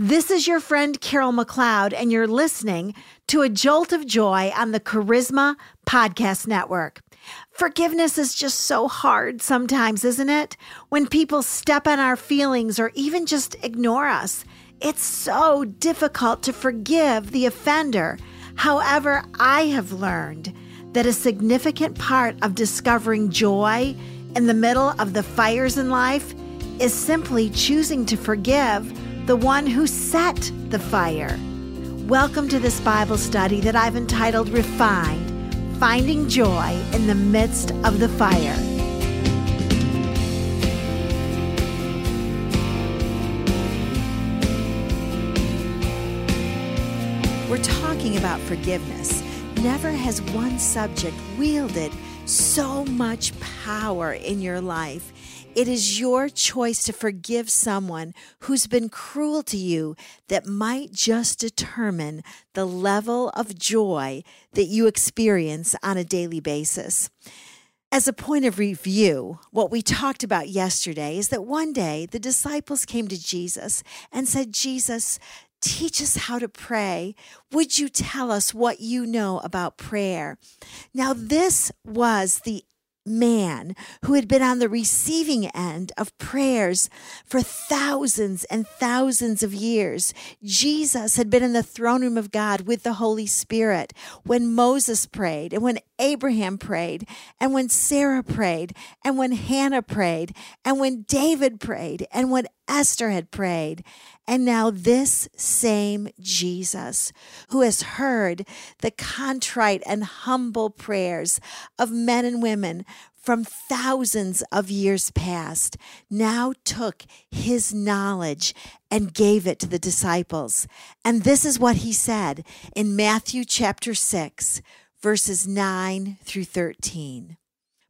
This is your friend Carol McLeod, and you're listening to A Jolt of Joy on the Charisma Podcast Network. Forgiveness is just so hard sometimes, isn't it? When people step on our feelings or even just ignore us, it's so difficult to forgive the offender. However, I have learned that a significant part of discovering joy in the middle of the fires in life is simply choosing to forgive the one who set the fire. Welcome to this Bible study that I've entitled Refined Finding Joy in the Midst of the Fire. We're talking about forgiveness. Never has one subject wielded so much power in your life it is your choice to forgive someone who's been cruel to you that might just determine the level of joy that you experience on a daily basis. As a point of review, what we talked about yesterday is that one day the disciples came to Jesus and said, Jesus, Teach us how to pray. Would you tell us what you know about prayer? Now, this was the man who had been on the receiving end of prayers for thousands and thousands of years. Jesus had been in the throne room of God with the Holy Spirit when Moses prayed, and when Abraham prayed, and when Sarah prayed, and when Hannah prayed, and when David prayed, and when Esther had prayed. And now, this same Jesus, who has heard the contrite and humble prayers of men and women from thousands of years past, now took his knowledge and gave it to the disciples. And this is what he said in Matthew chapter 6, verses 9 through 13.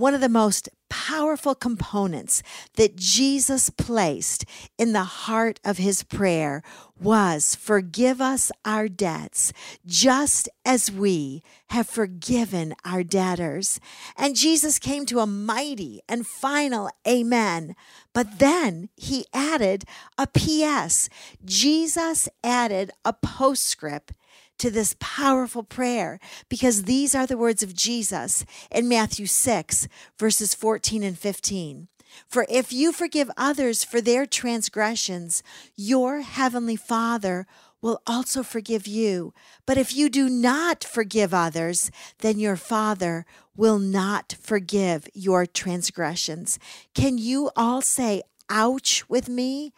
one of the most powerful components that Jesus placed in the heart of his prayer was forgive us our debts, just as we have forgiven our debtors. And Jesus came to a mighty and final amen. But then he added a P.S. Jesus added a postscript to this powerful prayer because these are the words of Jesus in Matthew 6, verses 14 and 15. For if you forgive others for their transgressions, your heavenly Father will also forgive you. But if you do not forgive others, then your Father will not forgive your transgressions. Can you all say, ouch with me?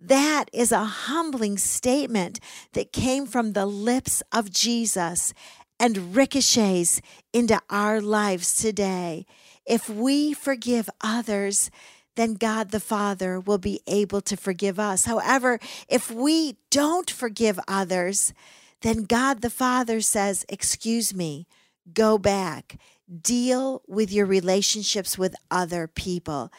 That is a humbling statement that came from the lips of Jesus and ricochets into our lives today. If we forgive others, then God the Father will be able to forgive us. However, if we don't forgive others, then God the Father says, Excuse me, go back, deal with your relationships with other people.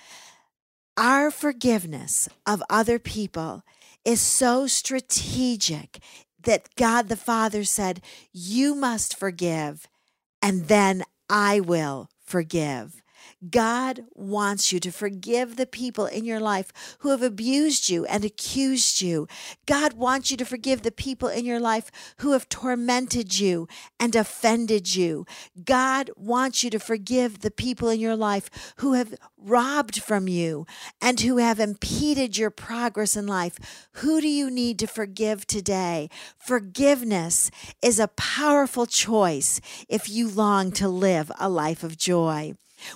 Our forgiveness of other people is so strategic that God the Father said, You must forgive, and then I will forgive. God wants you to forgive the people in your life who have abused you and accused you. God wants you to forgive the people in your life who have tormented you and offended you. God wants you to forgive the people in your life who have robbed from you and who have impeded your progress in life. Who do you need to forgive today? Forgiveness is a powerful choice if you long to live a life of joy.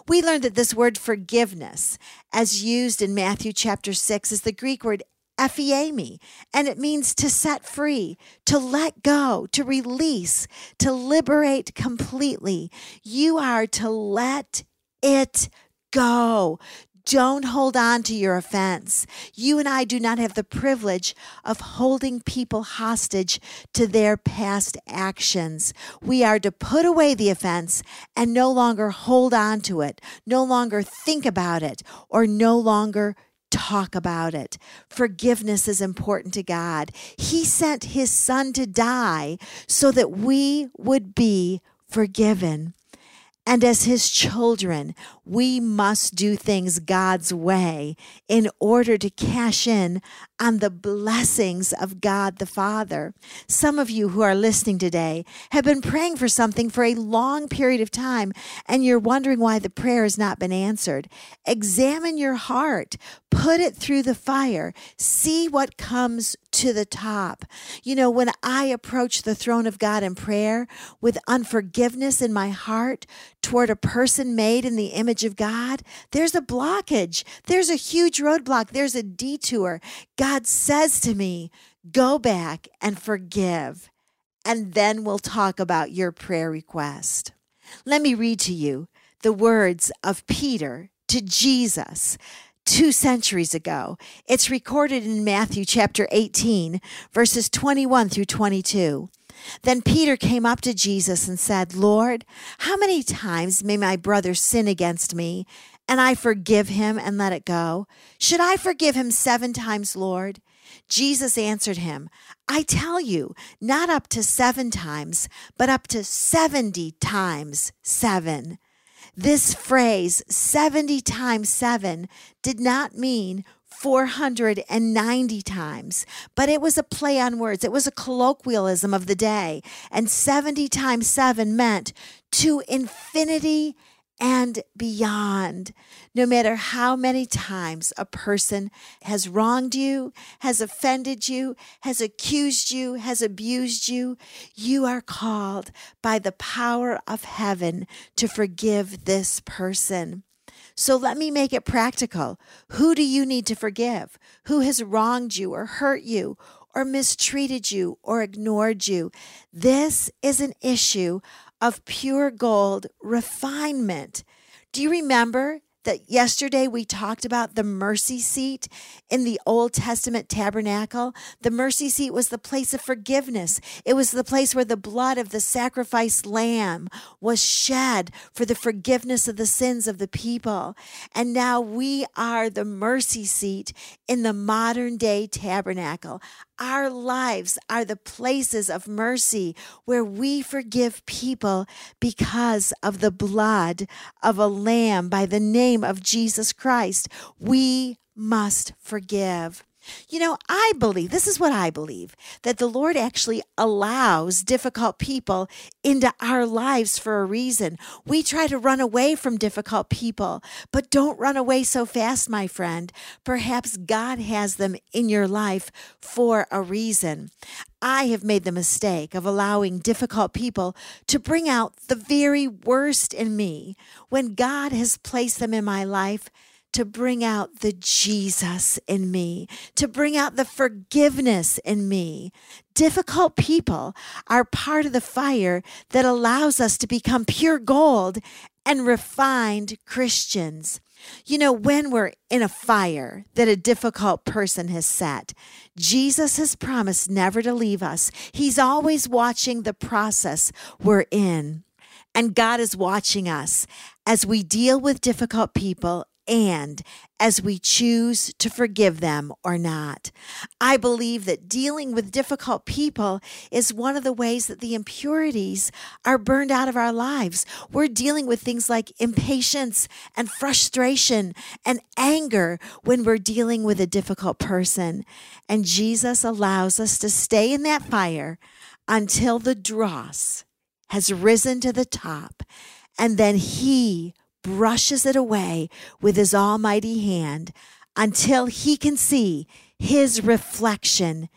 We learned that this word forgiveness, as used in Matthew chapter 6, is the Greek word ephiemi, and it means to set free, to let go, to release, to liberate completely. You are to let it go. Don't hold on to your offense. You and I do not have the privilege of holding people hostage to their past actions. We are to put away the offense and no longer hold on to it, no longer think about it, or no longer talk about it. Forgiveness is important to God. He sent his son to die so that we would be forgiven. And as his children, we must do things God's way in order to cash in on the blessings of God the Father. Some of you who are listening today have been praying for something for a long period of time, and you're wondering why the prayer has not been answered. Examine your heart, put it through the fire, see what comes to the top. You know, when I approach the throne of God in prayer with unforgiveness in my heart toward a person made in the image of God, there's a blockage. There's a huge roadblock. There's a detour. God says to me, go back and forgive. And then we'll talk about your prayer request. Let me read to you the words of Peter to Jesus two centuries ago. It's recorded in Matthew chapter 18, verses 21 through 22. Then Peter came up to Jesus and said, Lord, how many times may my brother sin against me and I forgive him and let it go? Should I forgive him seven times, Lord? Jesus answered him, I tell you, not up to seven times, but up to 70 times seven. This phrase, 70 times 7, did not mean 490 times, but it was a play on words. It was a colloquialism of the day. And 70 times 7 meant to infinity and beyond. No matter how many times a person has wronged you, has offended you, has accused you, has abused you, you are called by the power of heaven to forgive this person. So let me make it practical. Who do you need to forgive? Who has wronged you or hurt you or mistreated you or ignored you? This is an issue of pure gold refinement. Do you remember that yesterday we talked about the mercy seat in the Old Testament tabernacle. The mercy seat was the place of forgiveness. It was the place where the blood of the sacrificed lamb was shed for the forgiveness of the sins of the people. And now we are the mercy seat in the modern day tabernacle. Our lives are the places of mercy where we forgive people because of the blood of a lamb by the name of Jesus Christ. We must forgive. You know, I believe, this is what I believe, that the Lord actually allows difficult people into our lives for a reason. We try to run away from difficult people, but don't run away so fast, my friend. Perhaps God has them in your life for a reason. I have made the mistake of allowing difficult people to bring out the very worst in me when God has placed them in my life to bring out the Jesus in me, to bring out the forgiveness in me. Difficult people are part of the fire that allows us to become pure gold and refined Christians. You know, when we're in a fire that a difficult person has set, Jesus has promised never to leave us. He's always watching the process we're in. And God is watching us as we deal with difficult people and as we choose to forgive them or not. I believe that dealing with difficult people is one of the ways that the impurities are burned out of our lives. We're dealing with things like impatience and frustration and anger when we're dealing with a difficult person. And Jesus allows us to stay in that fire until the dross has risen to the top. And then He brushes it away with his almighty hand until he can see his reflection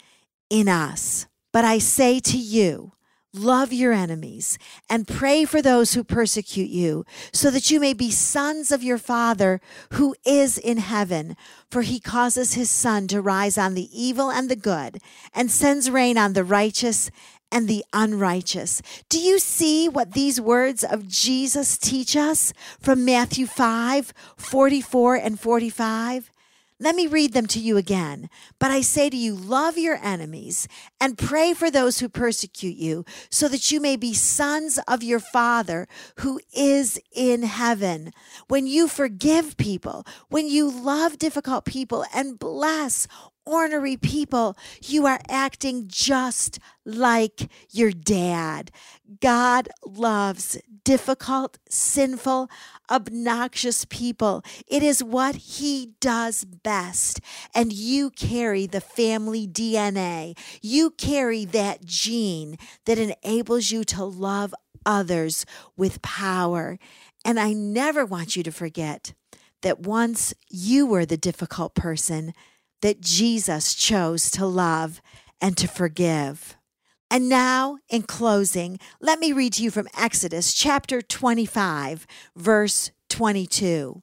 in us. But I say to you, love your enemies and pray for those who persecute you, so that you may be sons of your Father who is in heaven. For he causes his sun to rise on the evil and the good, and sends rain on the righteous and the unrighteous. Do you see what these words of Jesus teach us from Matthew 5 44 and 45? Let me read them to you again. But I say to you, love your enemies and pray for those who persecute you, so that you may be sons of your Father who is in heaven. When you forgive people, when you love difficult people and bless ornery people, you are acting just like your dad. God loves difficult, sinful, obnoxious people. It is what he does best. And you carry the family DNA. You carry that gene that enables you to love others with power. And I never want you to forget that once you were the difficult person that Jesus chose to love and to forgive. And now, in closing, let me read to you from Exodus chapter 25, verse 22.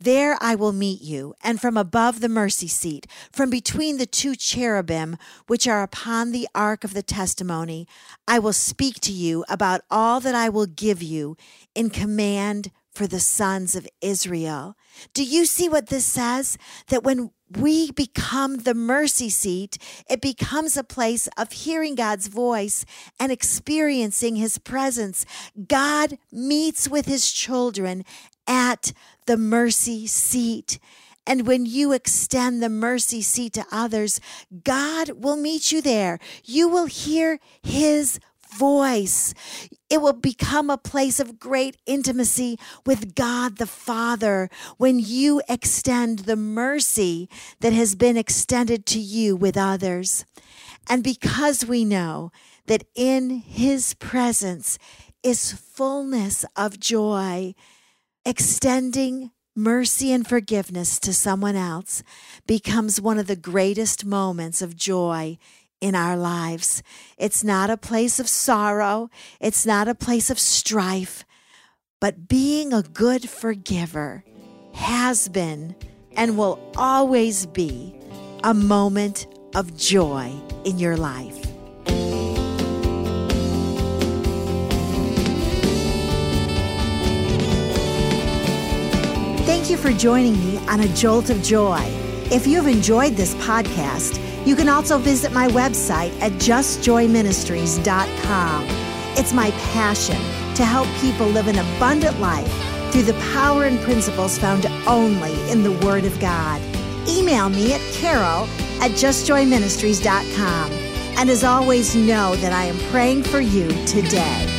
There I will meet you, and from above the mercy seat, from between the two cherubim which are upon the ark of the testimony, I will speak to you about all that I will give you in command for the sons of Israel. Do you see what this says? That when we become the mercy seat, it becomes a place of hearing God's voice and experiencing his presence. God meets with his children at the mercy seat. And when you extend the mercy seat to others, God will meet you there. You will hear his voice. It will become a place of great intimacy with God the Father when you extend the mercy that has been extended to you with others. And because we know that in His presence is fullness of joy, extending mercy and forgiveness to someone else becomes one of the greatest moments of joy in our lives. It's not a place of sorrow, it's not a place of strife, but being a good forgiver has been and will always be a moment of joy in your life. Thank you for joining me on A Jolt of Joy. If you've enjoyed this podcast, you can also visit my website at justjoyministries.com. It's my passion to help people live an abundant life through the power and principles found only in the Word of God. Email me at carol at justjoyministries.com. And as always, know that I am praying for you today.